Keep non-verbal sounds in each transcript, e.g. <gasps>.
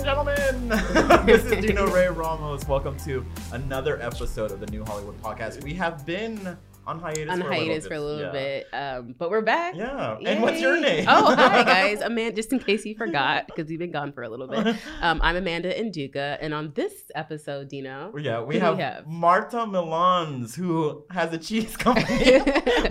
and gentlemen. <laughs> this is Dino Ray Ramos. Welcome to another episode of the New Hollywood Podcast. We have been on hiatus on for hiatus a for a little bit. bit, um, but we're back. Yeah. Yeah. And what's your name? oh, hi <laughs> guys, Amanda. Just in case you forgot, because we've been gone for a little bit. <laughs> Um, I'm Amanda N'Duka, and on this episode, Dino, Yeah, we have, we have? Marta Milans, who has a cheese company.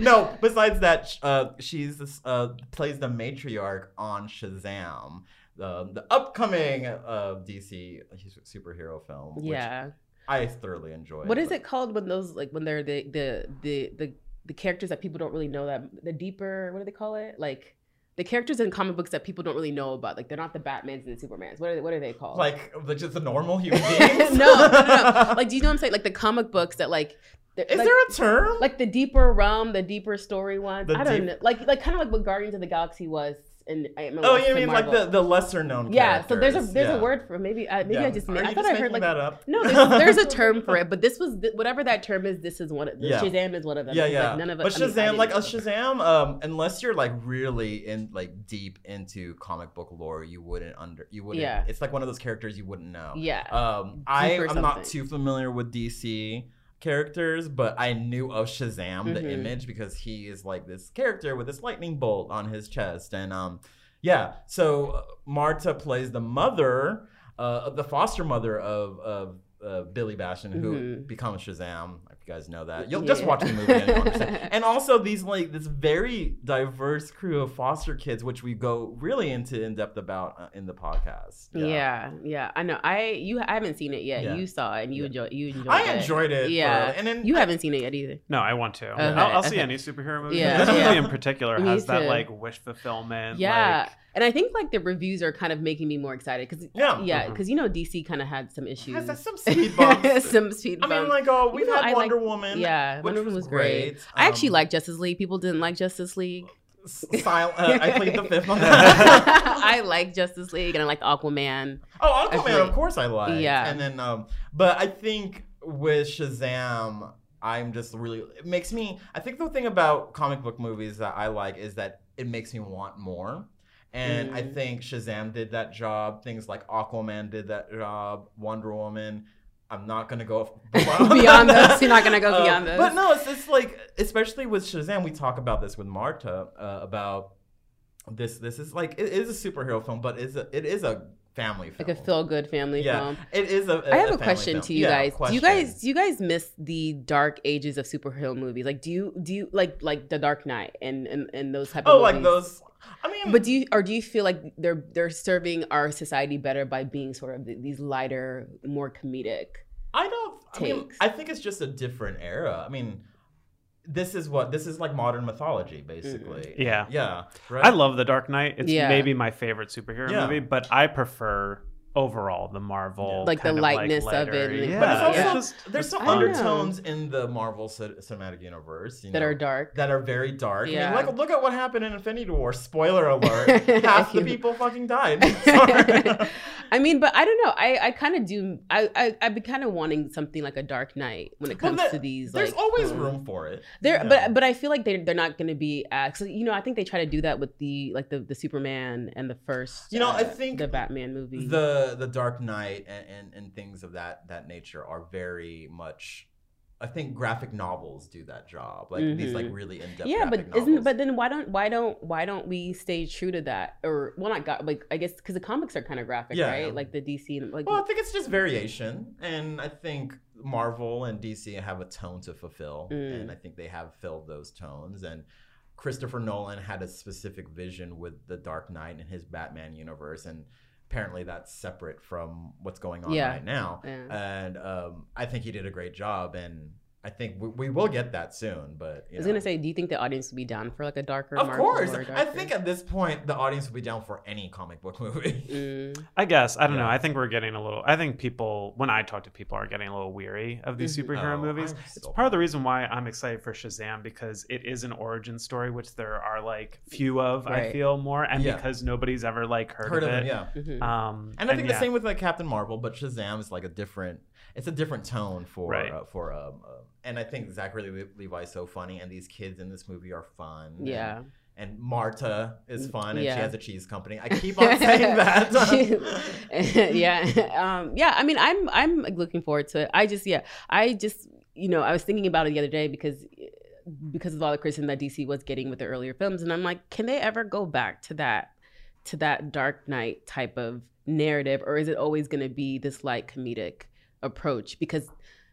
no, besides that, uh, she's this, uh, plays the matriarch on Shazam, the the upcoming uh, DC superhero film. which yeah. I thoroughly enjoyed. What is it called when those like when they're the the the the the characters that people don't really know that the deeper what do they call it like the characters in comic books that people don't really know about like they're not the Batmans and the Supermans. What are they, what are they called? Like like just the normal <laughs> human beings? no, no, no, no. <laughs> Like, do you know what I'm saying? Like the comic books that like. Is like- there a term? like the deeper realm, the deeper story ones. The I don't deep- know, like like kind of like what Guardians of the Galaxy was. And Oh, you mean like the, the lesser known yeah. So there's a there's yeah. a word for maybe I maybe Yeah. I just Are made, I thought just I heard like that up? no there's, there's a <laughs> term for it, but this was whatever that term is. This is one of Yeah. Shazam is one of them. Yeah, yeah. Like none of but us. I mean, Shazam, like a. Shazam, um, unless you're like really in like deep into comic book lore, you wouldn't under you wouldn't. Yeah. It's like one of those characters you wouldn't know. Yeah. Um, I Deep or am not too familiar with DC characters, but I knew of Shazam, the Mhm. image, because he is like this character with this lightning bolt on his chest, and um, yeah. So uh, Marta plays the mother, uh, the foster mother of of. Uh, Billy Batson, who Mhm. becomes Shazam. If you guys know that, you'll just watch the movie and you'll understand. And also these like this very diverse crew of foster kids, which we go really into in depth about uh, in the podcast. Yeah. yeah, I know. I you I haven't seen it yet. Yeah. You saw it and you enjoy you enjoyed it. I it. enjoyed it. Yeah, thoroughly. and then you I- haven't seen it yet either. No, I want to. Okay, I'll, I'll see any superhero movie. Yeah, this yeah. movie in particular has that like wish fulfillment. Yeah, like- and I think like the reviews are kind of making me more excited because Yeah. yeah, because you know DC kind of had some issues, Has <laughs> some speed bumps. some speed Bumps. I mean, like, oh, we've You know, had I Wonder like- Woman. Yeah, which Wonder Woman was great. I actually Um, like Justice League. People didn't like Justice League. Sil- uh, I played the fifth <laughs> one. I like Justice League and I like Aquaman. Oh, Aquaman, like- of course I like. Yeah. And then, um, but I think with Shazam, I'm just really. It makes me. I think the thing about comic book movies that I like is that it makes me want more. And I Mm. think Shazam did that job. Things like Aquaman did that job. Wonder Woman. I'm not gonna go <laughs> Beyond those. You're not gonna go <laughs> Uh, beyond those. But no, it's just like, especially with Shazam, we talk about this with Marta uh, about this. This is like it is a superhero film, but it's a, it is a family film. like a feel good family yeah, film. it is a. I have a question film. to you Yeah, guys. Do you guys do you guys miss the dark ages of superhero movies? Like do you do you like like the Dark Knight and and, and those type of Oh, like those. I mean, But do you or do you feel like they're they're serving our society better by being sort of these lighter, more comedic? I don't. I mean. I think it's just a different era. I mean, this is what this is like modern mythology, mm-hmm. basically. Yeah. Yeah. Right? I love The Dark Knight. It's Yeah. maybe my favorite superhero Yeah. movie, but I prefer overall the Marvel Like the kind of, lightness of it Yeah, But it's also Yeah. just there's some I know. undertones in the Marvel cin- cinematic universe you That know, are dark. that are very dark. Yeah. I mean, like look at what happened in Infinity War. Spoiler alert: <laughs> half the people fucking died. <laughs> <laughs> I mean, but I don't know. I, I kind of do. I I I've been kind of wanting something like a Dark Knight when it Well, comes to these. There's like, always um, room for it. There, but but I feel like they're they're not going to be actually. You know, I think they try to do that with the like the the Superman and the first. You know, I uh, think the Batman movie. the the Dark Knight and, and, and things of that that nature are very much I think graphic novels do that job, like these like Mhm. really in depth. yeah, but graphic isn't but then why don't why don't why don't we stay true to that or well not got like I guess because the comics are kind of graphic Yeah. right like the DC like Well, I think it's just variation, and I think Marvel and DC have a tone to fulfill, Mm. and I think they have filled those tones. And Christopher Nolan had a specific vision with the Dark Knight and his Batman universe, and apparently that's separate from what's going on Yeah. right now. Yeah. And um, I think he did a great job, and I think we, we will get that soon. But I was know. gonna say do you think the audience would be down for like a darker Of Marvel course, or I think at this point the audience will be down for any comic book movie. Mm. <laughs> I guess I don't know. I think we're getting a little. I think people, when I talk to people, are getting a little weary of these Mhm. superhero Oh, movies. I'm It's part of the reason why I'm excited for Shazam because it is an origin story, which there are like few of. I feel more, and Yeah. because nobody's ever like heard, Heard of of it. it, yeah. Mhm. Um, And I think the yeah. same with like Captain Marvel, but Shazam is like a different. It's a different tone for Right. uh, for um. Uh, and I think Zachary Le- Levi is so funny, and these kids in this movie are fun. and- Yeah. And, Marta is fun, and Yeah. she has a cheese company. I keep <laughs> on saying that. <laughs> <laughs> yeah um yeah i mean i'm i'm looking forward to it i just yeah i just you know i was thinking about it the other day because because of all the criticism that dc was getting with the earlier films and i'm like can they ever go back to that to that dark knight type of narrative or is it always going to be this like comedic approach because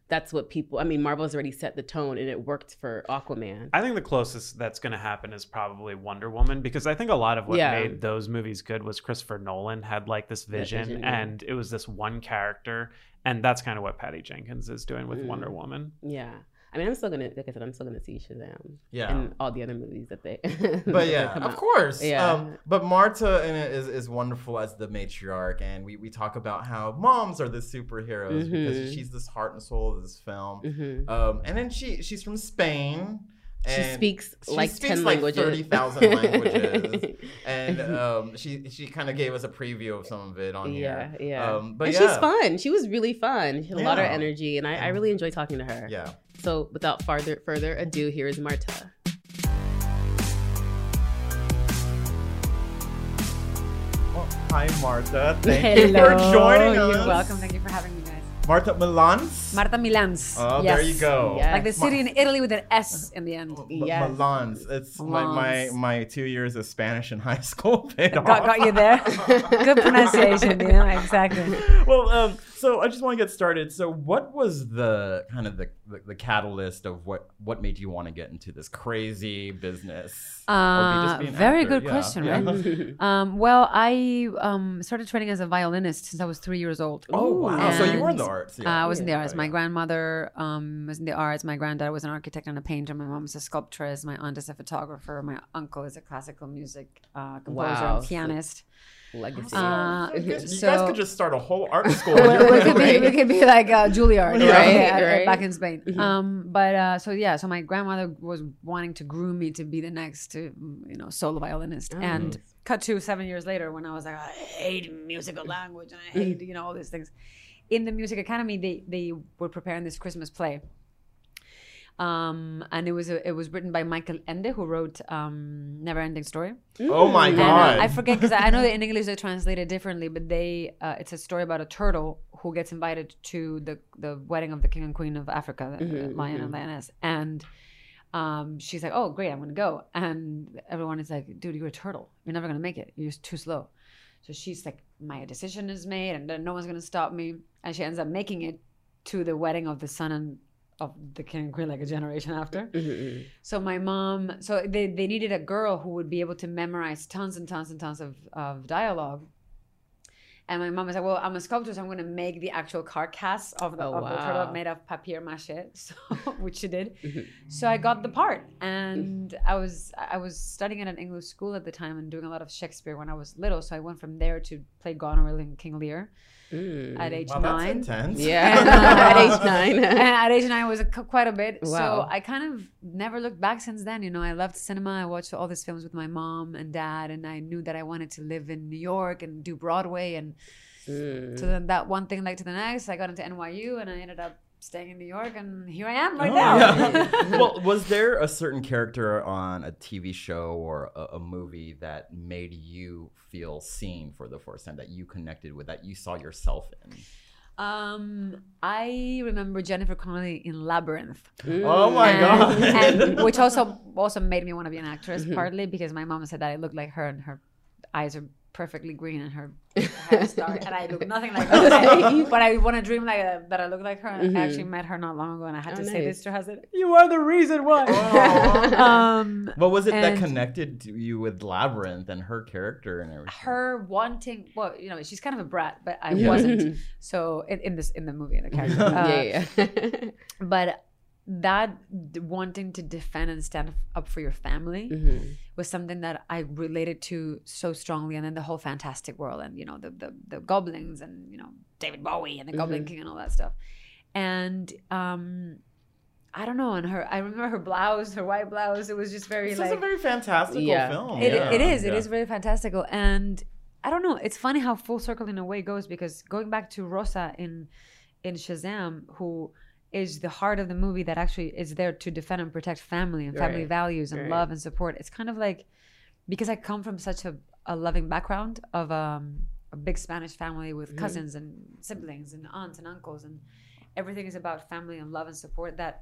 that's what people i mean marvel's already set the tone and it worked for aquaman I think the closest that's going to happen is probably Wonder Woman because I think a lot of what Yeah. made those movies good was Christopher Nolan had like this vision, vision, yeah. and it was this one character, and that's kind of what Patty Jenkins is doing with Mm. Wonder Woman. yeah i mean i'm still gonna like i said i'm still gonna see shazam Yeah. and all the other movies that they <laughs> but yeah, of out. course. Yeah. Um, but Marta in it is, is wonderful as the matriarch, and we, we talk about how moms are the superheroes because Mhm. she's this heart and soul of this film. Mhm. Um, and then she she's from Spain. She speaks she like speaks 10 like languages. thirty thousand languages, <laughs> and um, she she kind of gave us a preview of some of it on yeah, here. yeah. Um, but and yeah, she's fun. She was really fun. She had a lot of energy, and I, I really enjoy talking to her. Yeah. So without farther further ado, here is Marta. Well, hi Marta, thank you for joining us. You're welcome. Thank you for having me, guys. Marta Milans. Marta Milans. Oh, yes. there you go. Yes. Like the city in Italy with an S in the end. M- Yes. Milans. It's my, my my two years of Spanish in high school paid Got, off. got you there. Good pronunciation, <laughs> you know, exactly. well, um, so I just want to get started. So, what was the kind of the, the, the catalyst of what what made you want to get into this crazy business? Or Uh, be very actor? good Yeah, question, yeah. right? <laughs> um, well, I um, started training as a violinist since I was three years old. Oh wow! so you were in the And, arts. Uh, I was in the arts. My grandmother um, was in the arts. My granddad was an architect and a painter. My mom is a sculptress. My aunt is a photographer. My uncle is a classical music uh, composer Wow. and pianist. Legacy. Uh, you guys could just start a whole art <laughs> school. we, You're we could be, we could be like uh, Juilliard, Yeah. right? Right, right. Back in Spain. Um, but uh, so yeah, so my grandmother was wanting to groom me to be the next, uh, you know, solo violinist. Oh. And cut to seven years later, when I was like, I hate musical language and I hate, you know, all these things. In the music academy, they they were preparing this Christmas play. Um, and it was a, it was written by Michael Ende, who wrote um, Never Ending Story. Oh my And, uh, god! I forget because I know that in English they translate it differently, but they uh, it's a story about a turtle who gets invited to the the wedding of the king and queen of Africa, the Mhm, lion and lioness, and um, she's like, "Oh, great, I'm gonna go," and everyone is like, "Dude, you're a turtle. You're never gonna make it. You're just too slow." So she's like, "My decision is made, and then no one's gonna stop me," and she ends up making it to the wedding of the son and of the king and queen like a generation after. Mhm. So my mom, so they, they needed a girl who would be able to memorize tons and tons and tons of, of dialogue. And my mom was like, "Well, I'm a sculptor, so I'm going to make the actual carcass of the, Oh, of the turtle made of papier mache." <laughs> So, <laughs> which she did. Mhm. So I got the part, and I was I was studying at an English school at the time and doing a lot of Shakespeare when I was little. So I went from there to play Goneril in King Lear Mm. at age wow, that's nine. intense. Yeah, <laughs> <laughs> <laughs> And, uh, at age nine. at age nine was a, quite a bit. So I kind of never looked back since then. You know, I loved cinema. I watched all these films with my mom and dad, and I knew that I wanted to live in New York and do Broadway. And Mm. so then that one thing led to the next. I got into NYU, and I ended up staying in New York, and here I am right Oh, now. yeah. <laughs> well, was there a certain character on a TV show or a, a movie that made you feel seen for the first time that you connected with, that you saw yourself in? Um, I remember Jennifer Connelly in Labyrinth. Oh my And- god. and <laughs> which also also made me want to be an actress, Mhm. partly because my mom said that I looked like her, and her eyes are perfectly green, and her <laughs> hair is dark, and I look <laughs> nothing like her. <laughs> But I, want to dream like uh, that I look like her. And I actually met her not long ago, and I had Oh, to say this nice. to her. I said, "You are the reason why." um, what was it that connected to you with Labyrinth and her character and everything? her wanting well you know she's kind of a brat but i Yeah. wasn't so in, in this in the movie in the character Uh, yeah, yeah. but that d- wanting to defend and stand up for your family Mhm. was something that i related to so strongly and then the whole fantastic world and you know the the, the goblins and you know david bowie and the goblin Mhm. king and all that stuff and um I don't know, and her. I remember her blouse, her white blouse. It was just very This like is a very fantastical Yeah. film. it, yeah. it is. It Yeah. is very fantastical. And I don't know. It's funny how full circle in a way goes because going back to Rosa in in Shazam, who is the heart of the movie that actually is there to defend and protect family and family Right. values and Right. love and support. It's kind of like because I come from such a, a loving background of um, a big Spanish family with Mhm. cousins and siblings and aunts and uncles and everything is about family and love and support that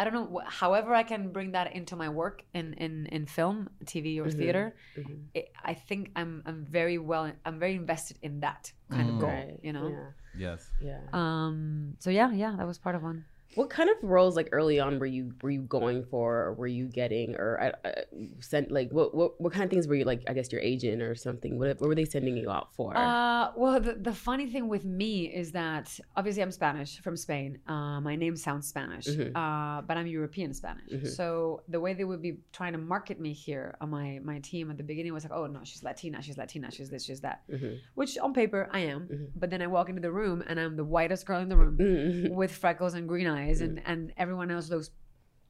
I don't know. However, I can bring that into my work in in, in film, TV, or Mhm. theater. Mhm. It, I think I'm I'm very well. I'm very invested in that kind of Mm. goal. Right, You know. yeah. Yes. Yeah. Um. So yeah, yeah, that was part of one. What kind of roles, like early on, were you were you going for, or were you getting, or uh, uh, sent like what what what kind of things were you like? I guess your agent or something. What, what were they sending you out for? Uh, well, the, the funny thing with me is that obviously I'm Spanish from Spain. Uh, my name sounds Spanish, Mhm. uh, but I'm European Spanish. Mhm. So the way they would be trying to market me here on my my team at the beginning was like, oh no, she's Latina, she's Latina, she's this, she's that. Mhm. Which on paper I am, Mhm. but then I walk into the room and I'm the whitest girl in the room Mhm. with freckles and green eyes, and and everyone else looks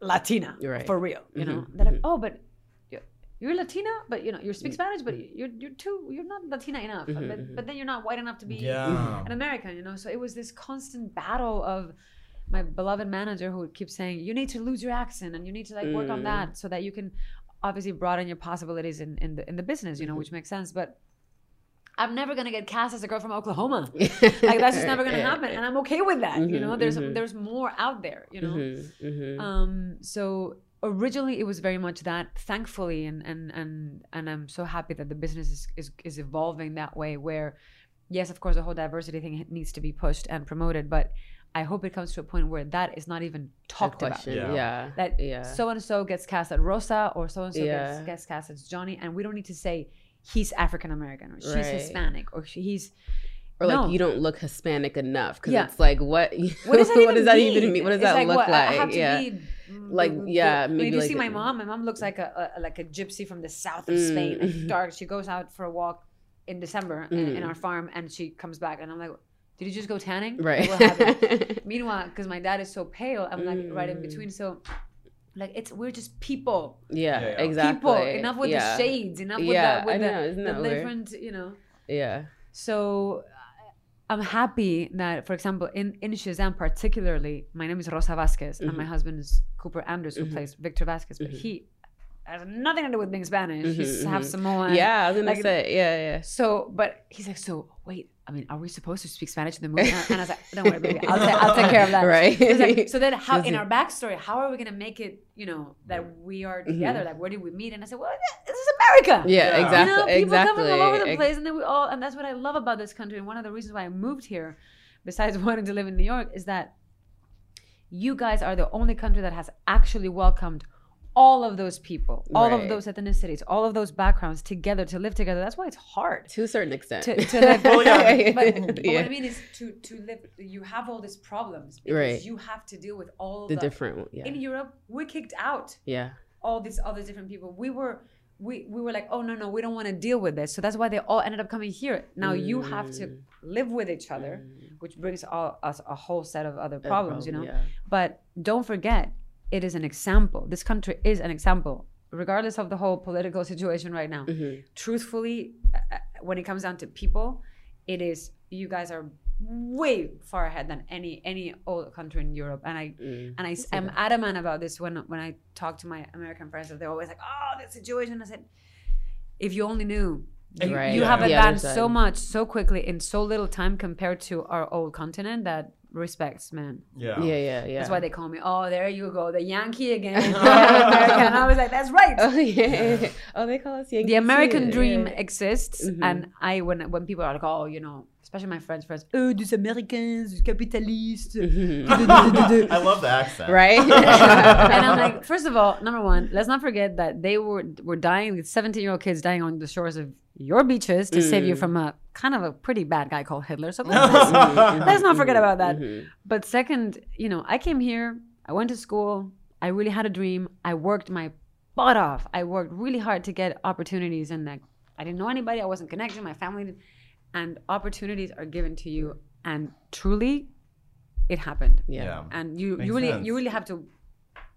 Latina right. for real. You know, Mhm. they're like, Mhm. oh, but. you- You're Latina, but you know you speak Mm. Spanish, but you're you're too you're not Latina enough. Mhm, But, mhm. but then you're not white enough to be Yeah. an American, you know. So it was this constant battle of my beloved manager who would keep saying, "You need to lose your accent and you need to like work on Mm. that so that you can obviously broaden your possibilities in in the in the business, you know, Mhm. which makes sense." But I'm never gonna get cast as a girl from Oklahoma. <laughs> like that's just never gonna happen, and I'm okay with that. you Mhm, know, there's mhm. there's more out there. You know. Mhm, mhm. Um, so originally it was very much that. Thankfully, and and and and I'm so happy that the business is is, is evolving that way. Where, yes, of course, the whole diversity thing needs to be pushed and promoted, but I hope it comes to a point where that is not even talked about. Yeah. Yeah. That so and so gets cast at Rosa or so and so gets gets cast as Johnny, and we don't need to say he's African American or she's Right. Hispanic or she, he's or like you don't look Hispanic enough because Yeah. it's like what <laughs> What does that even, what does that mean? even mean? What does It's that look what, like? I have to yeah. be, mm, Like, yeah, maybe if you like see my mom, my mom looks like a, a like a gypsy from the south of Mm, Spain, like dark. She goes out for a walk in December in, in Mm. our farm, and she comes back, and I'm like, "Did you just go tanning? Right. <laughs> Meanwhile, because my dad is so pale, I'm like right in Mm. between. So, like, it's we're just people. yeah, Yeah, yeah. exactly. People. Enough with yeah. the shades. Enough with Yeah, the with I the, know, isn't the that weird? different. You know. Yeah. So I'm happy that, for example, in, in Shazam particularly, my name is Rosa Vasquez and my Mhm. husband is Cooper Andrews, who Mhm. plays Victor Vasquez, but Mhm. he has nothing to do with being Spanish. He's Mhm, half mhm. Samoan. Yeah, I was gonna like- say, yeah, yeah. So, but he's like, so wait, I mean, are we supposed to speak Spanish in the movie? And I was like, don't worry, baby, I'll, ta- I'll take care of that. <laughs> Right. Like, so then, how in our backstory, how are we gonna make it? You know, that we are Mm-hmm. together. Like, where did we meet? And I said, well, this is America. Yeah, Yeah. exactly. You know, people exactly. come from all over the place, and then we all, and that's what I love about this country. And one of the reasons why I moved here, besides <laughs> wanting to live in New York, is that you guys are the only country that has actually welcomed all of those people, all Right. of those ethnicities, all of those backgrounds together to live together. That's why it's hard to a certain extent. to, to <laughs> live. Well, yeah. <laughs> but, but Yeah. what I mean is to to live. You have all these problems because Right. you have to deal with all the the, different, yeah, In Europe, we kicked out yeah, all these other different people. We were we we were like, oh no no, we don't want to deal with this. So that's why they all ended up coming here. Now you have to Mm. live with each other, which brings all, us a whole set of other problems, you know. yeah. But don't forget, it is an example. This country is an example, regardless of the whole political <laughs> situation right now. Mhm. Truthfully, uh, uh, when it comes down to people, it is you guys are way far ahead than any any old country in Europe. And I Mm. and I am adamant about this when when I talk to my American friends. They're always like, "Oh, this situation." I said, "If you only knew You, Right. you have Yeah. The advanced so much so quickly in so little time compared to our old continent that respects, man. Yeah. Yeah, yeah, yeah. That's why they call me. Oh, there you go, the Yankee again. Yeah, <laughs> American. I was like, that's right. Oh yeah. Oh, they call us Yankees. the American too. dream Yeah. exists, Mhm. and I when when people are like, oh, you know, especially my friends, friends, oh, des Americans, des capitalistes. <laughs> <laughs> I love the accent. Right? and I'm like, first of all, number one, let's not forget that they were were dying, 17 year old kids dying on the shores of your beaches to save you Mm. from a kind of a pretty bad guy called Hitler. So let's, <laughs> let's not forget about that. Mhm. But second, you know, I came here, I went to school, I really had a dream, I worked my butt off. I worked really hard to get opportunities, and like, I didn't know anybody, I wasn't connected, my family, didn't- and opportunities are given to you, and truly, it happened. Yeah. Yeah. And you, Makes you really, sense. you really have to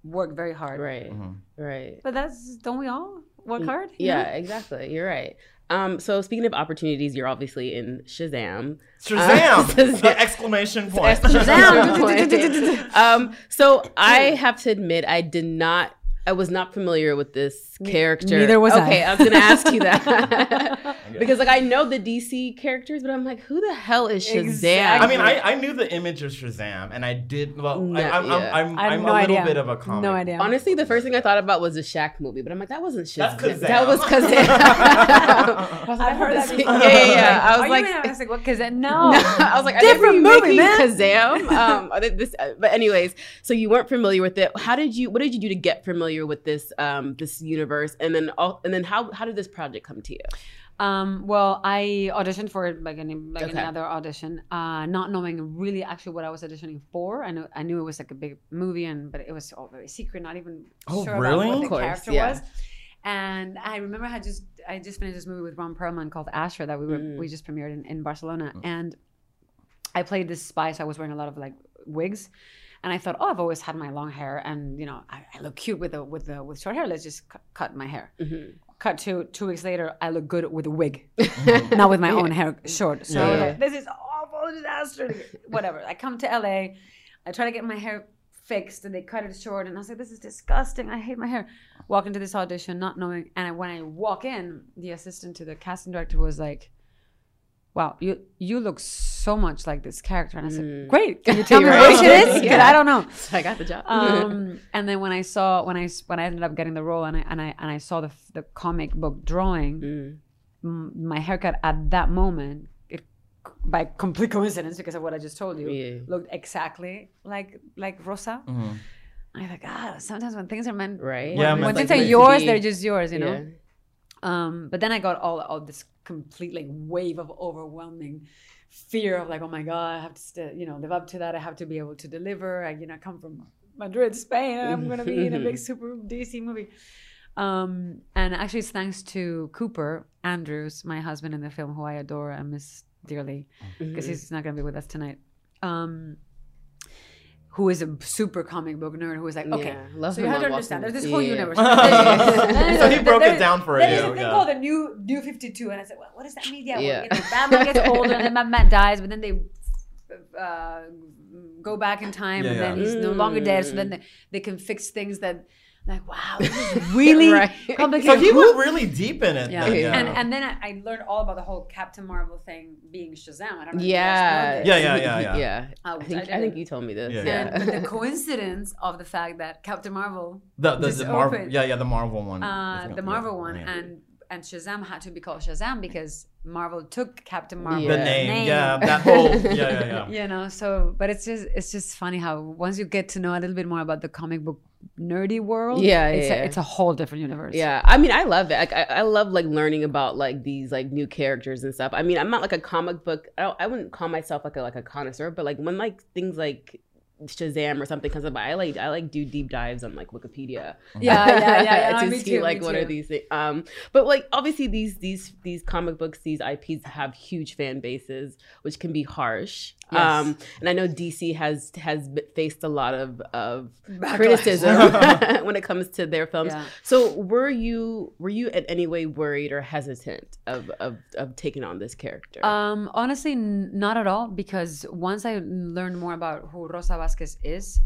work very hard. Right. Mm-hmm. Right. But that's don't we all work hard? Yeah, know? <laughs> exactly. You're right. Um, so speaking of opportunities, you're obviously in Shazam. Shazam! Uh, <laughs> Uh, exclamation point. Shazam! <laughs> <laughs> um, so I have to admit, I did not. I was not familiar with this character. neither was I. okay, I. was gonna ask you that <laughs> because, like, I know the DC characters, but I'm like, who the hell is Shazam? Exactly. I mean, I, I knew the image of Shazam, and I did. Well, No, I, I'm, yeah. I'm, I'm, I have I'm no a little idea. bit of a comic. No idea. Honestly, the first thing I thought about was the Shaq movie, but I'm like, that wasn't Shazam. That's Kazam. That was <laughs> Kazam. <laughs> I've heard that Yeah, before. yeah, yeah. I was Are like, you I was like, what? Because no, No, I was like, are Different they movie, man. Kazam? Um, this, uh, but anyways, so you weren't familiar with it. How did you? What did you do to get familiar with this um, this universe? And then, all, and then, how how did this project come to you? Um, well, I auditioned for it like any like Okay. any other audition, uh, not knowing really actually what I was auditioning for. I know I knew it was like a big movie, and but it was all very secret, not even Oh, sure really? about what the course, character yeah. was. And I remember I had just I just finished this movie with Ron Perlman called Asher that we were Mm. we just premiered in, in Barcelona, and I played this spy, so I was wearing a lot of like wigs. And I thought, oh, I've always had my long hair, and you know, I, I look cute with a with a with short hair. Let's just cu- cut my hair. Mm-hmm. Cut to two weeks later, I look good with a wig, <laughs> not with my own hair short. So Yeah. like, this is awful disaster. Whatever. I come to LA, I try to get my hair fixed, and they cut it short, and I was like, this is disgusting. I hate my hair. Walk into this audition, not knowing, and I, when I walk in, the assistant to the casting director was like. Wow, you you look so much like this character, and I said, "Great, can you <laughs> tell me Right. which it is? <laughs> Because Yeah. I don't know." I got the job. um, <laughs> and then when I saw when I when I ended up getting the role and I and I and I saw the the comic book drawing, Mm. m- my haircut at that moment, it by complete coincidence because of what I just told you, Yeah. looked exactly like like Rosa. Mhm. I thought, God, sometimes when things are meant, Right. Yeah, when, man, when things like are yours, they're just yours, you know. Yeah. Um, but then I got all all this complete like wave of overwhelming fear of like, oh my god, I have to, st- you know, live up to that. I have to be able to deliver. I, you know, I come from Madrid, Spain, and I'm gonna be in a big <laughs> super DC movie. Um, and actually, it's thanks to Cooper Andrews, my husband in the film, who I adore and miss dearly, because he's not gonna be with us tonight. Um, who is a super comic book nerd who is like, okay, Yeah, love so you have to understand. There's Walking- this whole yeah. <laughs> universe. So he broke it down for There's you, a thing yeah. called the new New Fifty Two, and I said, well, what does that mean? Yeah, well, Yeah. you know, Batman gets older, and then Batman dies, but then they uh, go back in time, Yeah, and then yeah. he's no longer dead. So then Mm. they, they can fix things that. Like wow, this is <laughs> really Right. complicated. So he Who- went really deep in it. yeah. then, yeah. and and then I, I learned all about the whole Captain Marvel thing being Shazam. I don't know. if you guys Yeah. know. Yeah, yeah, yeah, <laughs> yeah. Yeah. Uh, I think I I, think you told me this. Yeah, Yeah. And, but the <laughs> coincidence of the fact that Captain Marvel the the, the Marvel, yeah, yeah, the Marvel one. uh, the Marvel yeah, one, yeah. and and Shazam had to be called Shazam because Marvel took Captain Marvel. the Yeah. name, yeah, that whole, yeah, yeah, yeah. <laughs> You know, so but it's just it's just funny how once you get to know a little bit more about the comic book nerdy world, Yeah, it's yeah, a, it's a whole different universe. Yeah, I mean, I love it. Like, I, I love like learning about like these like new characters and stuff. I mean, I'm not like a comic book. I, don't, I wouldn't call myself like a like a connoisseur, but like when like things like Shazam or something comes up, I like I like do deep dives on like Wikipedia. <laughs> Yeah, yeah, yeah, yeah. <laughs> to see too, like what are these things. Um, but like obviously these these these comic books, these IPs have huge fan bases, which can be harsh. Yes. Um, and I know DC has has faced a lot of of Backlash. criticism <laughs> <laughs> when it comes to their films. Yeah. So were you were you in any way worried or hesitant of of, of taking on this character? Um, honestly, n- not at all. Because once I learned more about who Rosa Vasquez is,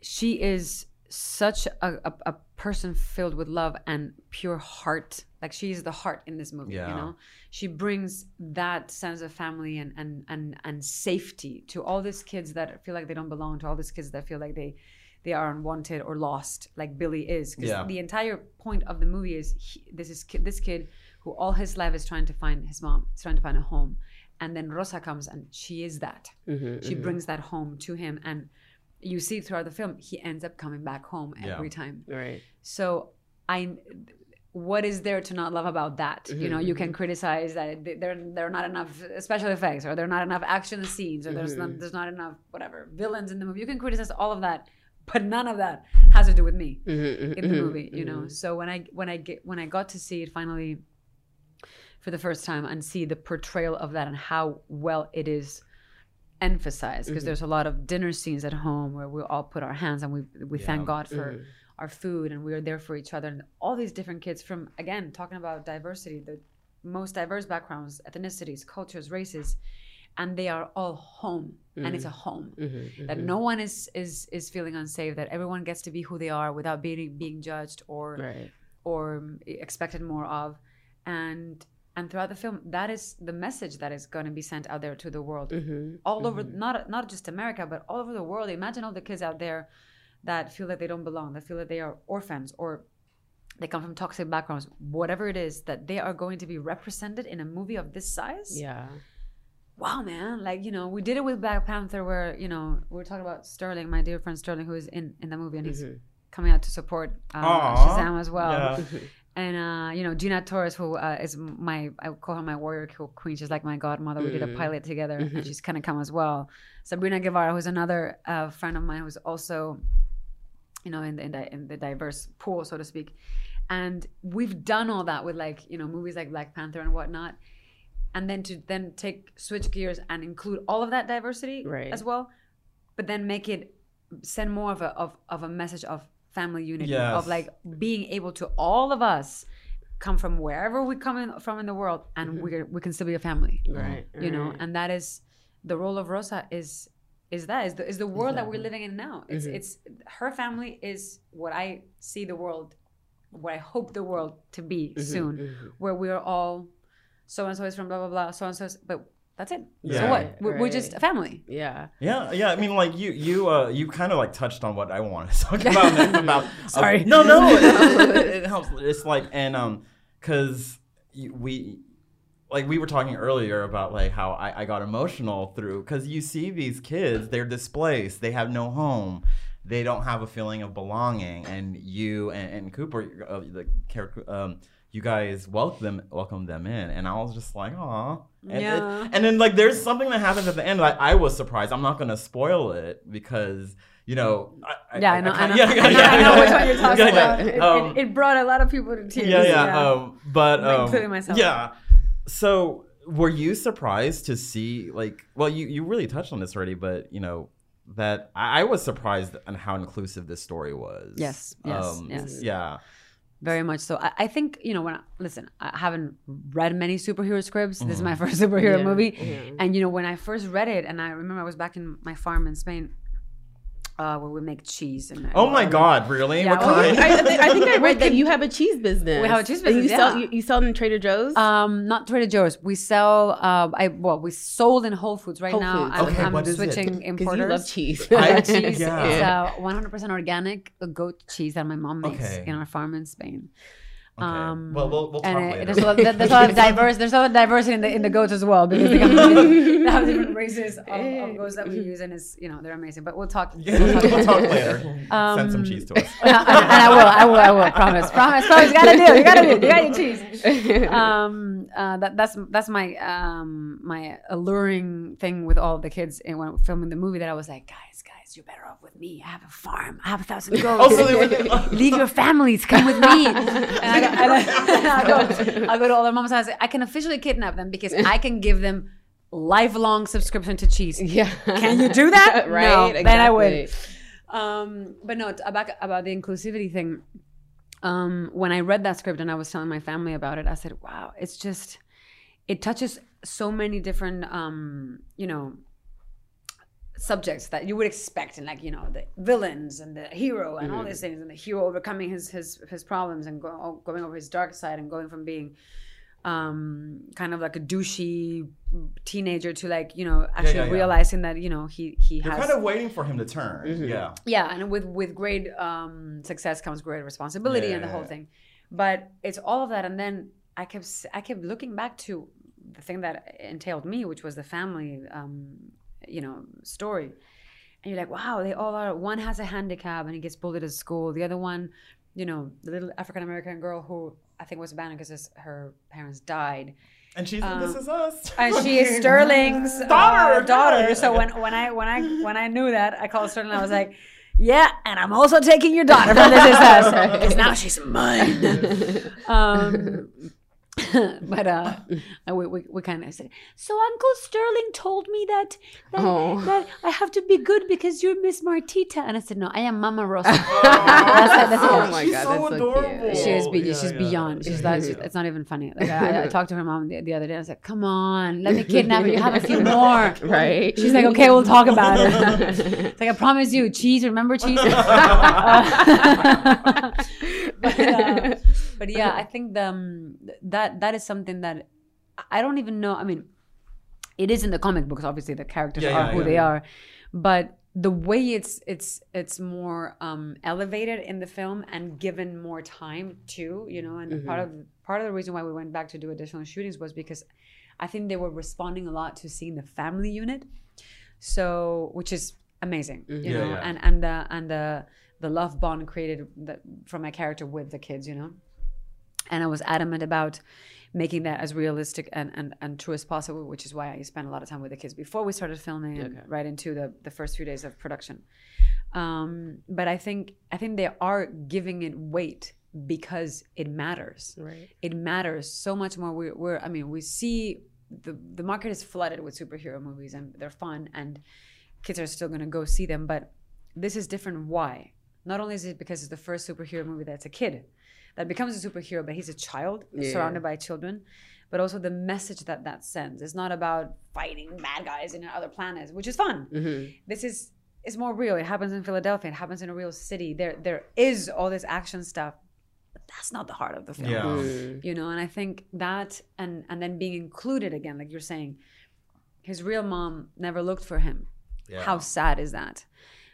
she is such a, a, a person filled with love and pure heart Like she's the heart in this movie. Yeah. You know, she brings that sense of family and and and and safety to all these kids that feel like they don't belong. To all these kids that feel like they they are unwanted or lost, like Billy is. Because Yeah. the entire point of the movie is he, this is ki- this kid who all his life is trying to find his mom, is trying to find a home, and then Rosa comes and she is that. Mhm, She mhm. brings that home to him, and you see throughout the film he ends up coming back home Yeah. every time. Right. So I. What is there to not love about that? You know, you can Mhm. criticize that there there are not enough special effects, or there are not enough action scenes, or there's not, Mhm. there's not enough whatever villains in the movie. You can criticize all of that, but none of that has to do with me Mhm, in the movie. You know, so when I when I get when I got to see it finally for the first time and see the portrayal of that and how well it is emphasized because Mhm. there's a lot of dinner scenes at home where we all put our hands and we we thank God for Mhm. Our food and we are there for each other and all these different kids from again talking about diversity the most diverse backgrounds ethnicities cultures races and they are all home and it's a Mhm. home Mhm, that mhm. no one is is is feeling unsafe that everyone gets to be who they are without being being judged or Right. or expected more of and and throughout the film that is the message that is going to be sent out there to the world Mhm, all over mhm. not not just america but all over the world imagine all the kids out there that feel like they don't belong that feel like they are orphans or they come from toxic backgrounds whatever it is that they are going to be represented in a movie of this size Yeah. wow man like you know we did it with black panther where you know we were talking about sterling my dear friend sterling who is in in the movie and he's Mhm. coming out to support uh, shazam as well Yeah. <laughs> and uh, you know Gina Torres, who uh, is my I call her my warrior queen. She's like my godmother. We did a Mhm. pilot together, Mhm. and she's kind of come as well. Sabrina Guevara, who's another uh, friend of mine, who's also, you know, in the, in the in the diverse pool, so to speak. And we've done all that with like you know movies like Black Panther and whatnot, and then to then take switch gears and include all of that diversity Right. as well, but then make it send more of a of, of a message of family unity Yes. of like being able to all of us come from wherever we come in from in the world and mm-hmm. we we can still be a family Right, you know and that is the role of rosa is is that is the, is the world that we're living in now it's Mhm. it's her family is what i see the world what i hope the world to be Mhm, soon mhm. where we're all so and so is from blah blah blah so and so but that's it so what we're, we're just a family Yeah. Yeah, yeah. I mean, like you, you, uh, you kind of like touched on what I wanted to talk <laughs> about. about Sorry. uh, no, no, it, <laughs> it, it helps. It's like, and um, cause we, like we were talking earlier about like how I, I got emotional through, cause you see these kids, they're displaced, they have no home, they don't have a feeling of belonging, and you and, and Cooper, uh, the character, um. You guys welcome them, welcome them in, and I was just like, "Aw." And, it- Yeah. and then like there's something that happens at the end. Like I was surprised. I'm not gonna spoil it because you know. I, yeah i know i, kinda- know, yeah, <laughs> yeah, I know, I know which one you're talking <laughs> yeah, yeah. about it, Um, it, it brought a lot of people to tears yeah, yeah. Um, but um, including myself. Yeah. So were you surprised to see like? Well, you you really touched on this already, but you know that I, I was surprised on how inclusive this story was. Yes, yes, Um, yes. Yeah. Very much so. I, I think you know when I, listen, I haven't read many superhero scripts. This is my Mhm. first <laughs> superhero Yeah, movie, yeah. and you know when I first read it, and I remember I was back in my farm in Spain, uh, where we make cheese. And Oh my God! Really? Yeah, what well, kind? I, I, think, I <laughs> read that you have a cheese business. We have a cheese And you business, sell you, you sell in Trader Joe's. Um, not Trader Joe's. We sell. Uh, I well, we sold in Whole Foods right Whole now. Foods. I'm, Okay, I'm what is it? switching 'Cause importers. you love cheese. <laughs> I I- cheese. <laughs> yeah. It's uh, 100% organic goat cheese that my mom makes Okay. in our farm in Spain. Okay. Um, well, we'll, we'll talk and it- later. there's a lot, there's a lot of <laughs> diverse. There's a lot of diversity in the in the goats as well because they, have <laughs> different races of, of goats that we use, and it's you know they're amazing. But we'll talk. Yeah, we'll talk later. Um, Send some cheese to us. <laughs> and I will, I will, I will. Promise, promise, promise. You gotta do, you gotta do, you got your cheese. Um, uh, that that's that's my um my alluring thing with all the kids in when filming the movie. That I was like, guys, guys, you're better off with me. I have a farm. I have a thousand <laughs> goats. Also, <laughs> leave your families. Come with me. <laughs> And I, go- I, go, to all their moms' houses. I can officially kidnap them because I can give them lifelong subscription to cheese. yeah. Can you do that? right. No, exactly. then I would. Um, but no, about about the inclusivity thing. Um, when I read that script and I was telling my family about it, I said, "Wow, it's just it touches so many different, um, you know, subjects that you would expect in like you know the villains and the hero and all Mhm. these things and the hero overcoming his his his problems and go, going over his dark side and going from being um kind of like a douchey teenager to like you know actually yeah, yeah. realizing that you know he he You're has kind of waiting for him to turn. Mm-hmm. Yeah. yeah and with with great um success comes great responsibility and the whole Yeah. thing but it's all of that and then i kept i kept looking back to the thing that entailed me which was the family um you know story and you're like wow they all are one has a handicap and he gets bullied at school the other one you know the little african american girl who i think was abandoned because her parents died And she's Um, this is us. and <laughs> she is Sterling's Daughter, daughter. daughter. So when when I when I when I knew that, I called Sterling. I was like, "Yeah, and I'm also taking your daughter from This Is Us <laughs> because now she's mine." <laughs> um, <laughs> but uh, <laughs> we we, we kind of said, "So Uncle Sterling told me that that, Oh. that I have to be good because you're Miss Martita," and I said, "No, I am Mama Rosa." <laughs> that's it, that's. Oh my She's god, so that's so adorable. cute. She is be- Yeah, she's yeah. beyond. She's Yeah, yeah. It's not even funny. Like I, I talked to her mom the, the other day. I was like, "Come on, let me kidnap. You have a few more." Right. She's like, "Okay, we'll talk about it." it's like I promise you, cheese. Remember cheese? But, uh, but yeah, I <laughs> think the, um, that that is something that I don't even know. I mean, it is in the comic books. Obviously, the characters Yeah, are yeah, who yeah. they are, but the way it's it's it's more um, elevated in the film and given more time too. You know, and part of part of the reason why we went back to do additional shootings was because I think they were responding a lot to seeing the family unit, so which is amazing. You Yeah, know, and and the and the the love bond created that, from my character with the kids. You know and I was adamant about making that as realistic and, and, and true as possible, which is why I spent a lot of time with the kids before we started filming and right into the, the first few days of production. Um, but I think I think they are giving it weight because it matters. Right. It matters so much more. We're, we're I mean, we see the the market is flooded with superhero movies and they're fun and kids are still going to go see them. But this is different. Why? Not only is it because it's the first superhero movie that's a kid that becomes a superhero, but he's a child Yeah. surrounded by children. But also the message that that sends. It's not about fighting bad guys in other planets, which is fun. Mm-hmm. This is it's more real. It happens in Philadelphia. It happens in a real city. There there is all this action stuff, but that's not the heart of the film Yeah. Mm. you know and i think that and and then being included again like you're saying his real mom never looked for him Yeah. how sad is that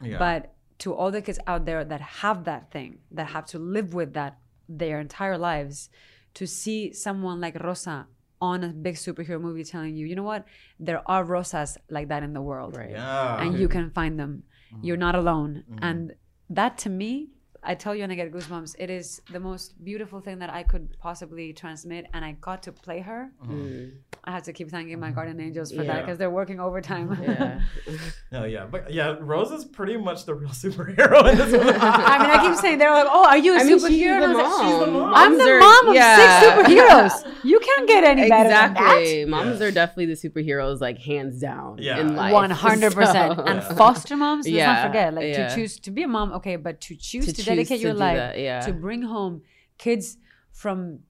Yeah. but to all the kids out there that have that thing that have to live with that their entire lives to see someone like rosa on a big superhero movie telling you you know what there are rosas like that in the world Right. Yeah. and you can find them. Mm-hmm. You're not alone. Mm-hmm. And that to me, I tell you and I get goosebumps. It is the most beautiful thing that I could possibly transmit. And I got to play her. Mm-hmm. Mm. I have to keep thanking my guardian angels for that because they're working overtime. Yeah. <laughs> No, yeah, but yeah, Rose is pretty much the real <laughs> superhero in this movie. I mean, I keep saying they're like, "Oh, are you a I mean, she's superhero?" the And I was like, mom. the mom. I'm the are- mom of yeah. six superheroes. <laughs> You can't get any better than that. Exactly. Moms are definitely the superheroes, like hands down Yeah. in life. One hundred percent. So- And foster moms, let's Yeah, not forget, like yeah. to choose to be a mom, okay, but to choose To to, choose dedicate to your life that, yeah. to bring home kids from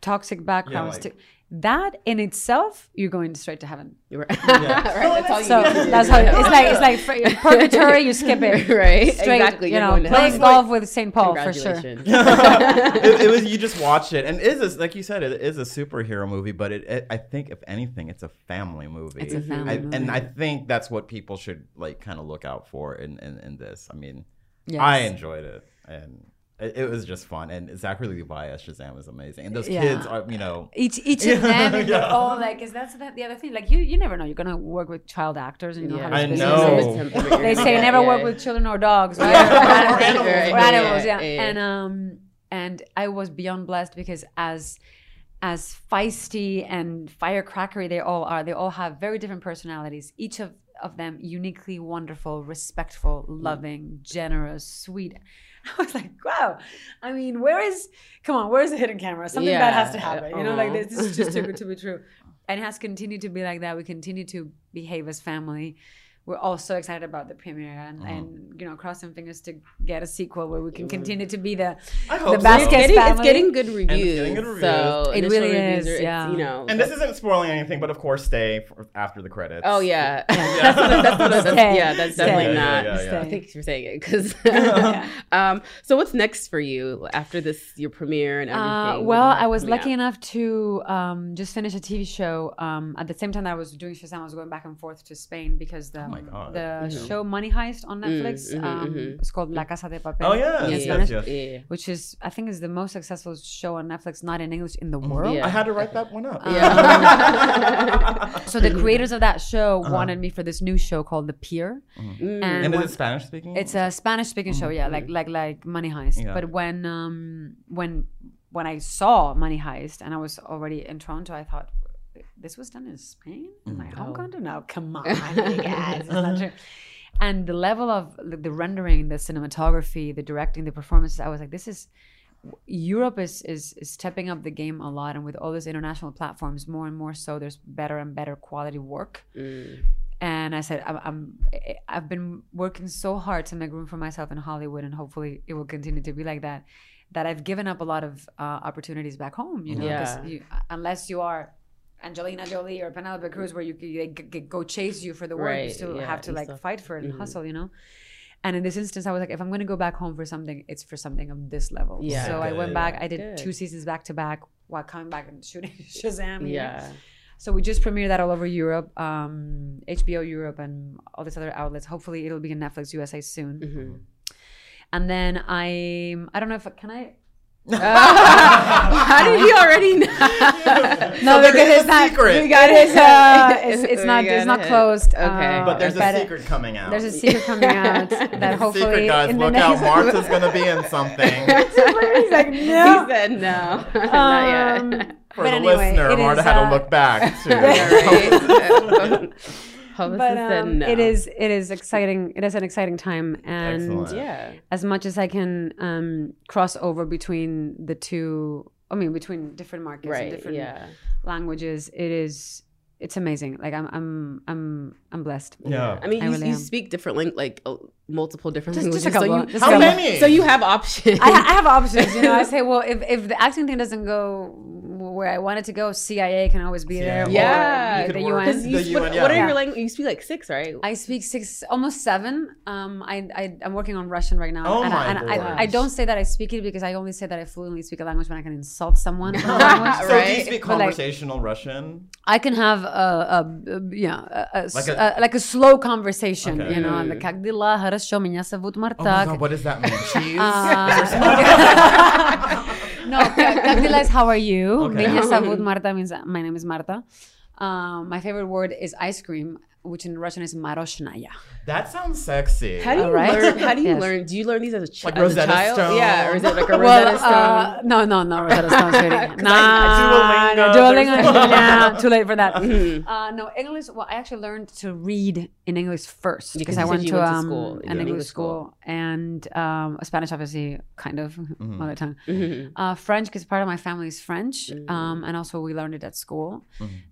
toxic backgrounds like- to that in itself, you're going straight to heaven. <laughs> <laughs> Right. Yeah. right. That's all you So need that's how it's <laughs> like. It's like fr- purgatory. You skip it, Right, Straight, exactly, You know, playing heaven. golf with Saint Paul for sure. It, it was you just watch it, and it is a, like you said, it is a superhero movie. But it, it, I think if anything, it's a family movie. It's a mm-hmm. family I, movie. and I think that's what people should like kind of look out for in, in, in this. I mean, Yes. I enjoyed it, and it, it was just fun. And Zachary Levi as Shazam is amazing, and those Yeah. kids are, you know, Each each of them, and <laughs> they're Yeah. all like, because that's the, the other thing. Like you, you never know. You're gonna work with child actors, and you know Yeah. how I this know. business is. They say never Yeah, work with children or dogs, <laughs> right? or, Right, animals, or yeah, animals, yeah, yeah. yeah. And um, and I was beyond blessed because as as feisty and firecrackery they all are, they all have very different personalities. Each of of them uniquely wonderful, respectful, loving, generous, sweet. <laughs> I was like, wow. I mean, where is? Come on, where is the hidden camera? Something bad has to Yeah, happen. You know, like uh-huh. this, this is just too good to be true. And it has continued to be like that. We continue to behave as family. We're all so excited about the premiere and, Uh-huh. and you know crossing fingers to get a sequel where we can continue to be the I the hope so. Vasquez It's getting, it's getting good it's reviews. getting good So It really is, are- yeah. You know, And this isn't spoiling anything, but of course, stay for after the credits. Oh yeah, <laughs> that's what, that's what, that's, Stay. yeah, that's Stay. definitely Yeah, not. yeah, yeah, yeah. Thanks for saying it, because. <laughs> <laughs> um, so what's next for you after this your premiere and everything? Uh, well, you I was lucky out? enough to um, just finish a TV show. Um, at the same time that I was doing Shazam, I was going back and forth to Spain because the my God. the Mhm. show Money Heist on Netflix. mhm, um, mhm. It's called La Casa de Papel. Oh, yeah. in Yes, Spanish, yes, Which is, I think, is the most successful show on Netflix, not in English, in the Mhm. world. Yeah. I had to write that one up. Yeah. <laughs> So the <laughs> creators of that show Uh-huh. wanted me for this new show called The Pier. Mm. And And is it Spanish speaking? It's a Spanish speaking show, yeah, like like like Money Heist. Yeah. But when um when when I saw Money Heist and I was already in Toronto, I thought this was done in Spain, in my home country. No, <laughs> come on, you guys, it's not true. And the level of the, the rendering, the cinematography, the directing, the performances, I was like, this is Europe is, is is stepping up the game a lot, and with all these international platforms, more and more so, there's better and better quality work Mm. and I said I'm, I'm I've been working so hard to make room for myself in Hollywood, and hopefully it will continue to be like that. That I've given up a lot of uh, opportunities back home, you know, Yeah. you, unless you are Angelina Jolie or Penelope Cruz, where you they go chase you for the work, you still yeah, have to like still- fight for it and Mhm. hustle, you know. And in this instance, I was like, if I'm going to go back home for something, it's for something of this level. Yeah. So I went back. I did Good. two seasons back to back while coming back and shooting <laughs> Shazam. Yeah. So we just premiered that all over Europe, um, HBO Europe, and all these other outlets. Hopefully, it'll be in Netflix USA soon. Mhm. And then I, I don't know if can I. <laughs> How did he <laughs> already know? <laughs> No, there because is it's a not. secret. It is. Uh, it's, it's not. It's not closed. Okay. uh, but there's a secret coming out. There's a secret coming out that hopefully. secret, guys. in the Look out. next- Martha's going to be in something. He's like, no. He said no. Not Um, yet. For But the anyway, listener, it Martha is, had uh, to look back, too. Right. Hope but said um, no. it is it is exciting. It is an exciting time, and Excellent. Yeah. as much as I can um, cross over between the two, I mean, between different markets and Right. different Yeah. languages, it is it's amazing. Like I'm I'm I'm I'm blessed. Yeah. I mean, I you, really you speak different lang- like uh, multiple different Just- just languages. a couple. So you, Just How a many? so you have <laughs> options. I, I have options, you know. I say, well, if, if the acting thing doesn't go where I want it to go, CIA can always be there. CIA. yeah, or You the could work- UN. Because you, The what, UN, what are yeah. your language? You speak like six, right? I speak six, almost seven. Um, I, I I'm working on Russian right now, Oh and, my I, and I, I gosh. don't say that I speak it because I only say that I fluently speak a language when I can insult someone. in <laughs> a language. So do you Right. speak But, like- conversational Russian? I can have a, a, a yeah a, a, Like s- a- a- like a slow conversation, Okay. you know. Like как дела? Хорошо, меня зовут Oh my Марта. god, what does that mean? <laughs> Cheese? Uh, <laughs> no, Capdila how are you? <laughs> Okay. <laughs> Marta means my name is Marta. Um, my favorite word is ice cream, which in Russian is maroshnaya that sounds sexy. How do you Alright. learn? How do you Yes. learn? Do you learn these as a, ch- Like as a child? Stone? Yeah, or is it like a <laughs> Well, Rosetta Stone? uh, no, no, no, Rosetta Stone, sweetie. <laughs> 'Cause Nah, I- Duolingo, Duolingo, there's- nah, <laughs> too late for that. Mhm. Uh, no, English. Well, I actually learned to read in English first Because because I went to, went to um, school, an yeah. English English school, school. and um, Spanish, obviously, kind of mother tongue. Mhm. Uh, French, because part of my family is French, um, and also we learned it at school.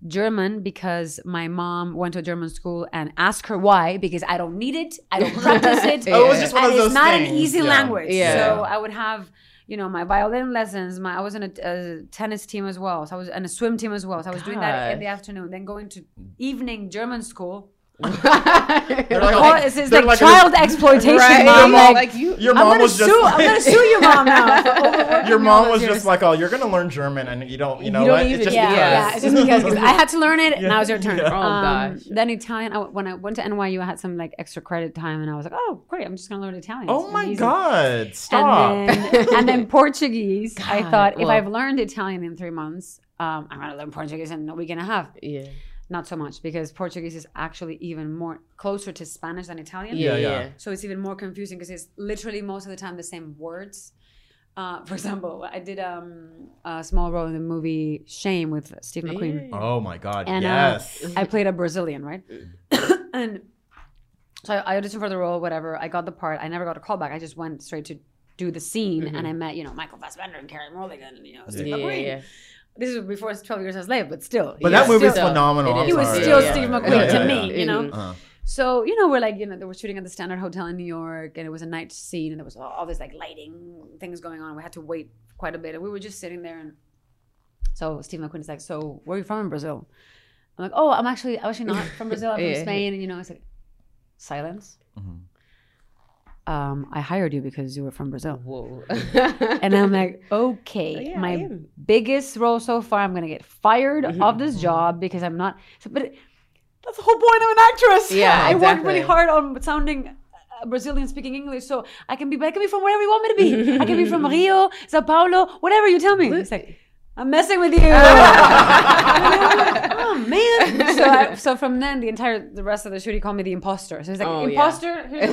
German, because my mom went to a German school and asked her why, because I don't need it, I don't <laughs> practice it. Oh, it was just one and of it's those not an easy yeah. language. Yeah. So I would have, you know, my violin lessons. My I was in a, a tennis team as well. So I was in a swim team as well. So I was doing that in the afternoon. Then going to evening German school. They're Oh, like, it's, it's they're like, a- child exploitation, Right? mom. Like, Like, you. your mom gonna was just sue. like, I'm gonna <laughs> sue your mom now. your mom was those just like, oh, you're gonna learn German, and you don't, you know You don't what? even- It's just yeah, because. yeah, it's just because <laughs> 'cause I had to learn it. Yeah. Now it's your turn. Yeah. Oh, Um, gosh. Then Italian. I, when I went to NYU, I had some like extra credit time, and I was like, oh, great! I'm just gonna learn Italian. Oh It's my easy. god! Stop. And then, and then <laughs> Portuguese. I God, thought if I've learned Italian in three months, um, I'm gonna learn Portuguese in a week and a half. Yeah. Not so much because Portuguese is actually even more closer to Spanish than Italian. Yeah. Yeah, Yeah. yeah. So it's even more confusing because it's literally most of the time the same words. Uh, <laughs> for example, I did um, a small role in the movie Shame with Steve McQueen. Oh my god! And, uh, yes. I played a Brazilian, right? <coughs> and so I, I auditioned for the role, whatever. I got the part. I never got a call back. I just went straight to do the scene, and I met, you know, Michael Fassbender and Carey Mulligan, and you know, Steve Yeah, yeah, McQueen. yeah. This is before 12 Years a Slave, but still. but he that was movie's still- phenomenal. it He was still Yeah, Steve yeah, McQueen yeah, to yeah. me, you know. Uh-huh. So you know, we're like, you know, they were shooting at the Standard Hotel in New York, and it was a night scene, and there was all, all this like lighting things going on. We had to wait quite a bit, and we were just sitting there. And so Steve McQueen is like, "So where are you from in Brazil?" I'm like, "Oh, I'm actually, I'm actually not from Brazil. I'm from <laughs> Yeah. Spain." And you know, it's like silence. Um, I hired you because you were from Brazil. Whoa. <laughs> And I'm like, okay, Yeah, my biggest role so far, I'm gonna get fired Mm-hmm. of this job because I'm not. So, but it- that's the whole point of an actress. Yeah, <laughs> I worked really hard on sounding uh, Brazilian, speaking English, so I can be. I can be from wherever you want me to be. I can be from <laughs> Rio, Sao Paulo, whatever you tell me. It's like. I'm messing with you. <laughs> oh man! So, I, so from then, the entire the rest of the shoot, he called me the imposter. So he's like, Oh, yeah. imposter. The. I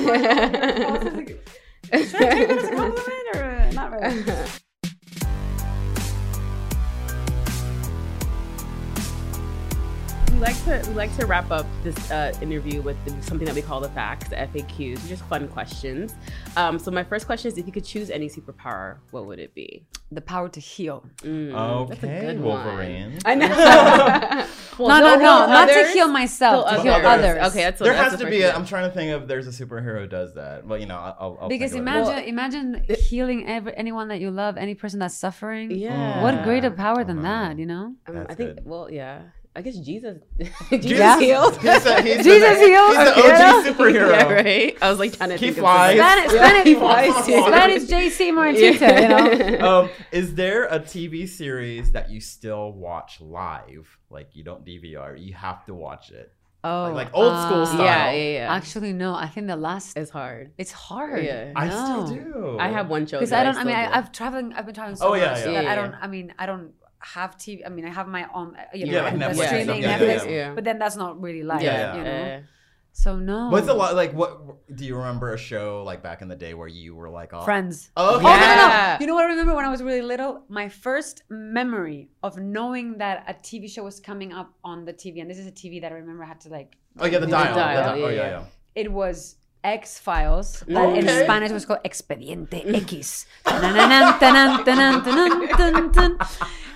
was like, Should I take that as a compliment or not really? <laughs> We like to we like to wrap up this uh, interview with the, something that we call the facts, the FAQs, just fun questions. Um, so my first question is, if you could choose any superpower, what would it be? The power to heal. Mm, that's a Okay, good one. Wolverine. I know. <laughs> <laughs> Well, no, no, he'll no, heal not to heal myself, He'll to heal others. Okay, that's what there that's has the to be. A, one. I'm trying to think of. There's a superhero who does that. Well, you know, I'll. I'll Because think of it. imagine, imagine healing every, anyone that you love, any person that's suffering. Yeah. What greater power than that, you know? Um, I think. good. Well, yeah. I guess Jesus. <laughs> Jesus Jesus- healed. he's a- he's the- <laughs> Jesus healed. He's the Yeah. OG superhero. Yeah, right. I was like trying to He think flies. of Spanish, something. Spanish, he flies. too. Spanish JC Martita, you know? <laughs> um, is there a TV series that you still watch live? Like you don't DVR, you have to watch it. Oh, like old school uh, style. Yeah, yeah, yeah. Actually, no. I think the last. It's hard. It's hard. Yeah. I still do. I have one show. Because I don't. I still mean, I, do. I've traveling. I've been traveling so Oh, yeah, much yeah. that Yeah, I don't. I mean, I don't have TV. I mean, I have my own. uh, You know, Yeah, like Netflix streaming. Yeah, Netflix. yeah, yeah. But then that's not really live. Yeah, You know. yeah. So no. What's it's a lot. Like, what do you remember a show like back in the day where you were like, oh, Friends. Oh, Oh no, no, no! Yeah. You know what I remember when I was really little? My first memory of knowing that a TV show was coming up on the TV, and this is a TV that I remember I had to like. Oh yeah, the The dial. dial, the dial. Oh yeah, yeah, yeah. yeah. It was X Files, that in Okay. Spanish was called Expediente X.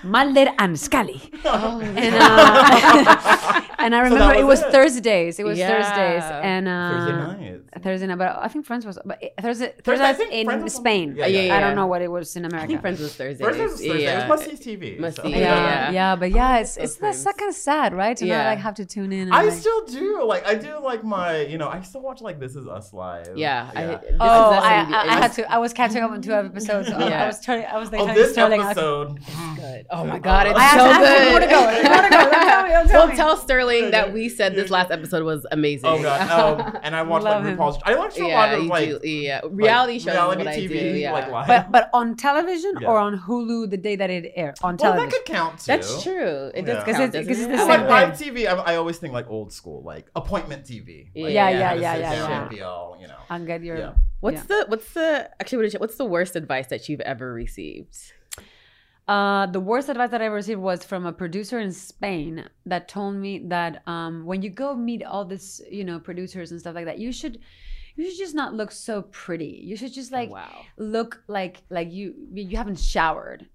Mulder and Scully. And, uh, <laughs> and I So remember that it was was it. Thursdays. It was Yeah. Thursdays. And uh, Thursday nights. Thursday night, but I think Friends was but it- Thursday. Thursday, I Thursdays think in Friends was on- Spain. Yeah, yeah, yeah. I don't know what it was in America. I think Friends was Thursday. First it was Thursday. It was must see TV. Must so- see, yeah, yeah. yeah, but yeah, it's Those it's that's times. kind of sad, right? To not Yeah. like have to tune in. I like, still do. Like I do like my, you know, I still watch like This Is Us live. Yeah. I, this Oh, us I, I, I had to. I was catching up on two episodes. <laughs> So Yeah. I was turning. I was like, Oh, telling this Sterling, I was- episode. good. Oh my oh god, it's I so to ask good. him more to go. There's more to go. Don't tell. Don't Well, me. tell Sterling that we said this last episode was amazing. Oh god. <laughs> Um, and I watch like him. RuPaul's. I watch a lot of like do, yeah, reality shows. is reality what TV, I do, yeah. like live. But but on television Yeah. or on Hulu the day that it aired on television. well, that could count too. That's true. It does Yeah. 'Cause count, it's- doesn't 'cause it's the same like live TV, I, I always think like old school, like appointment TV. Like, Yeah, you yeah, yeah, yeah, down yeah. and all, you know. and get your. Yeah. What's Yeah. the what's the actually what is it, what's the worst advice that you've ever received? Uh, the worst advice that I ever received was from a producer in Spain that told me that um, when you go meet all this, you know, producers and stuff like that, you should, you should just not look so pretty. You should just like wow. look like like you you haven't showered.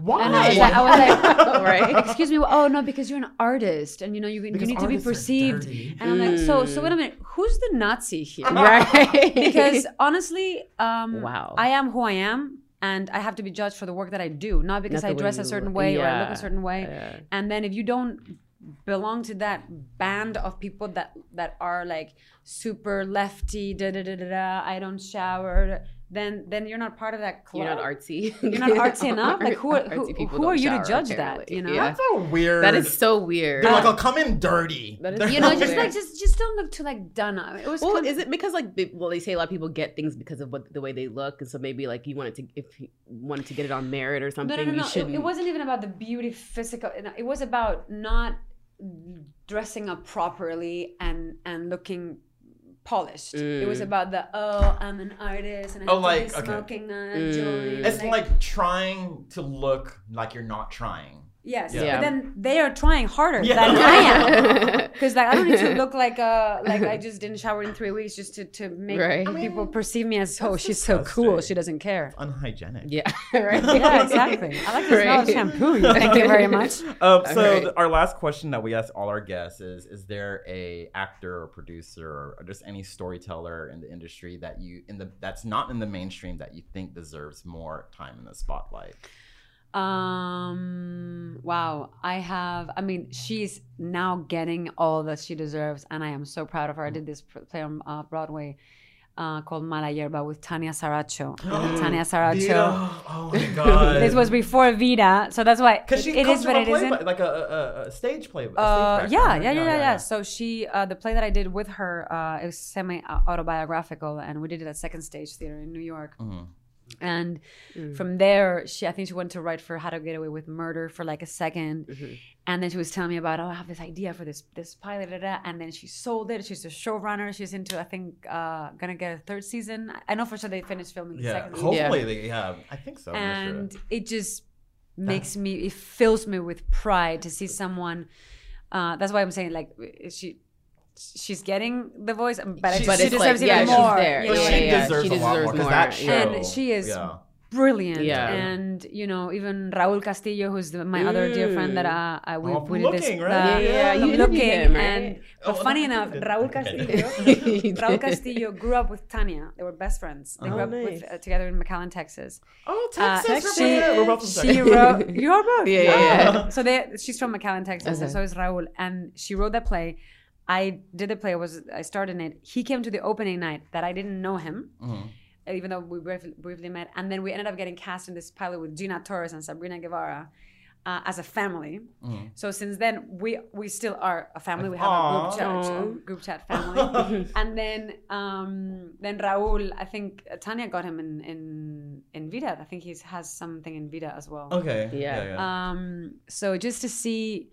Why? <laughs> And I was like, I was like, right? <laughs> excuse me. Oh no, because you're an artist, and you know you, you need to be perceived. And I'm like, so so wait a minute, who's the Nazi here? <laughs> Right. because honestly, um, Wow. I am who I am, and I have to be judged for the work that I do, not because Not I dress a certain way or I look a certain way. yeah. And then if you don't belong to that band of people that that are like super lefty, da da da da da, I don't shower, then then you're not part of that club. You're not artsy. You're not <laughs> artsy enough. Like who <laughs> are, who, who are you to shower, judge that? You know. Yeah. That's so weird. That is so weird. They're like, I'll come in dirty. That is- You know, like- just like just just don't look too like done up. It was well, kind is it because like they- well they say a lot of people get things because of what the way they look, and so maybe like you wanted to if you wanted to get it on merit or something, No, no, no, you no. It, shouldn't. it wasn't even about the beauty physical. It was about not dressing up properly and and looking polished. It was Mm. about the oh, I'm an artist and I Oh, like, be okay. smoking a Mm. joint. It's like trying to look like you're not trying. Yes, Yeah. but then they are trying harder Yeah. than I am <laughs> because like I don't need to look like uh like I just didn't shower in three weeks just to to make Right. people perceive me as oh she's so cool she doesn't care. Unhygienic. Yeah. <laughs> <laughs> right. Yeah, exactly. I like the smell of shampoo. Thank you very much. Um, so Alright. th- our last question that we ask all our guests is: Is there a actor or producer or just any storyteller in the industry that you in the that's not in the mainstream that you think deserves more time in the spotlight? Um. Wow. I have. I mean, she's now getting all that she deserves, and I am so proud of her. I did this play on uh, Broadway. Uh, called Mala Hierba with Tanya Saracho. <gasps> Tanya Saracho. Vida. Oh my <laughs> god. This was before Vida, so that's why because she it comes is from what a it play, isn't. but like a, a, a- a stage play. A stage Uh, background, yeah, right? yeah, yeah, yeah, yeah. So she, uh, the play that I did with her, uh, it was semi autobiographical, and we did it at Second Stage Theater in New York. Mhm. And from there, she, I think she went to write for How to Get Away with Murder for like a 2nd and then she was telling me about, oh, I have this idea for this this pilot, da, da, da. and then she sold it. She's a showrunner. She's into, I think, uh, gonna get a third season. I know for sure they finished filming the Yeah, second season hopefully they yeah. I think so. I'm sure. and it just makes me it fills me with pride to see someone uh that's why i'm saying like she she's getting the voice but, She- she, But she deserves like, even yeah, she's more there. you But know she what I mean? yeah, deserves she a lot deserves more because more. that show. and she is yeah. brilliant Yeah. and you know even raul castillo who's the, my other dear friend that uh, I we, Oh, from we did this Looking, right? uh, Yeah, yeah, you looking him, right? and but Oh, funny no, enough <laughs> did. raul castillo <laughs> <laughs> You raul castillo grew up with tanya they were best friends they grew Oh, up with, uh, together in mcallen texas Oh, uh, Texas. she, We're both from she Texas. wrote. You are both. Yeah, yeah, yeah. So they, she's from McAllen, Texas, and so is Raul. And she wrote that play. I did the play. Was I starred in it? He came to the opening night that I didn't know him, Mhm. even though we briefly, briefly met. And then we ended up getting cast in this pilot with Gina Torres and Sabrina Guevara. Uh, as a family, Mhm. so since then we we still are a family. We have a group chat, Aw. group chat family, <laughs> and then um, then Raul. I think Tanya got him in in in Vida. I think he has something in Vida as well. Okay. Yeah. Yeah. yeah. Um, so just to see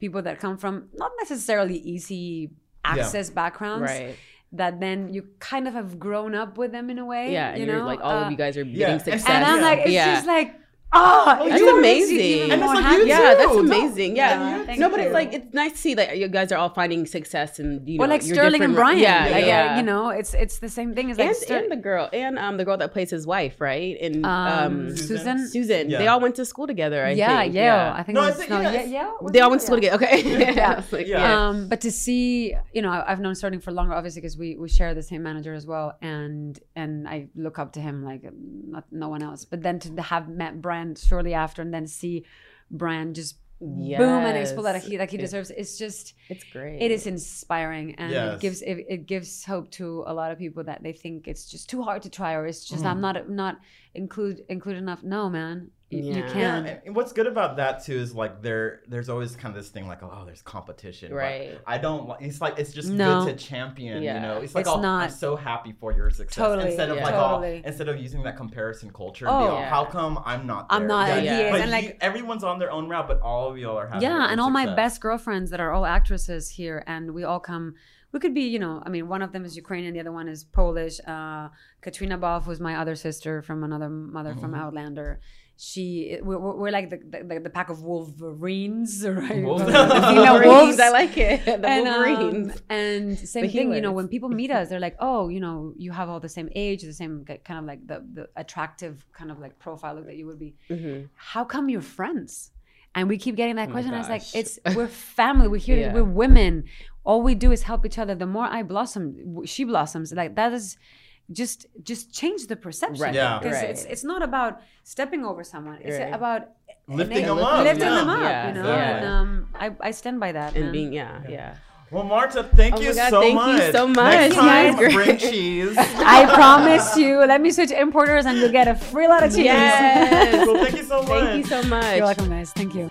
people that come from not necessarily easy access backgrounds, Right. that then you kind of have grown up with them in a way. Yeah. you and you're know, like all Uh, of you guys are yeah, getting success. And I'm Yeah. like, it's yeah. just like, oh, That's you amazing. even And it's like happy. you yeah, too. that's amazing. Yeah, Yeah, thank no, but you. it's like it's nice to see that you guys are all finding success and you know, Well, like Sterling and Brian, Yeah, like, yeah. you know, it's it's the same thing as like and, Ster- and the girl and um the girl that plays his wife, right? And um, um, Susan. Susan. Yeah. They all went to school together. I yeah, think. Yale. I think No, it I was, think- no, yeah, yeah, it's- They all went to school Yeah. together. Okay. <laughs> Yeah. <laughs> Like, Yeah. Um, but to see, you know, I've known Sterling for longer, obviously, because we we share the same manager as well, and and I look up to him like not no one else. But then to have met Brian shortly after, and then see Brian just boom and explode like Yes. he like he It- deserves. It's just It's great. it is inspiring, and Yes. it gives it, it gives hope to a lot of people that they think it's just too hard to try, or it's just mm. I'm not not include include enough. No, man, you, you Yeah. Yeah, can. and- and what's good about that too is like there, there's always kind of this thing like, oh, there's competition. but Right. I don't. It's like it's just No. good to champion. Yeah. You know, it's like It's oh, I'm so happy for your success. Totally, Instead of yeah. like Totally. oh, instead of using that comparison culture. Oh. and oh Yeah. how come I'm not? I'm not, Yeah, and But and, you- like- everyone's on their own route, but all of y'all are having. yeah and all my best girlfriends that are all actresses here and we all come we could be you know i mean one of them is ukrainian the other one is polish uh Caitriona Balfe was my other sister from another mother from Mm-hmm. outlander she we're, we're we're like the, the the pack of wolverines <laughs> right Wolves- The <laughs> female Wolverines, wolves I like it. The and, um, Wolverines. and same The thing, you know, when people meet us, they're like, oh, you know, you have all the same age, the same kind of like the, the attractive kind of like profile that you would be. Mm-hmm. How come you're friends? And we keep getting that Oh question. I was like, it's we're family. We're here. Yeah. We're women. All we do is help each other. The more I blossom, she blossoms. Like that is just just change the perception. Right, Yeah. Because right. it's it's not about stepping over someone. It's Right. about Lifting them up, Lifting yeah. them up. Yeah, you know. yeah. And um, I I stand by that. and man. being yeah, yeah. Well, Marta, thank Oh you God, so thank much. you so Next much. time, Yes, bring <laughs> cheese. I promise you. Let me switch importers, and you'll get a free lot of cheese. Yes. well, thank you so much. Thank you so much. You're welcome, guys. Thank you.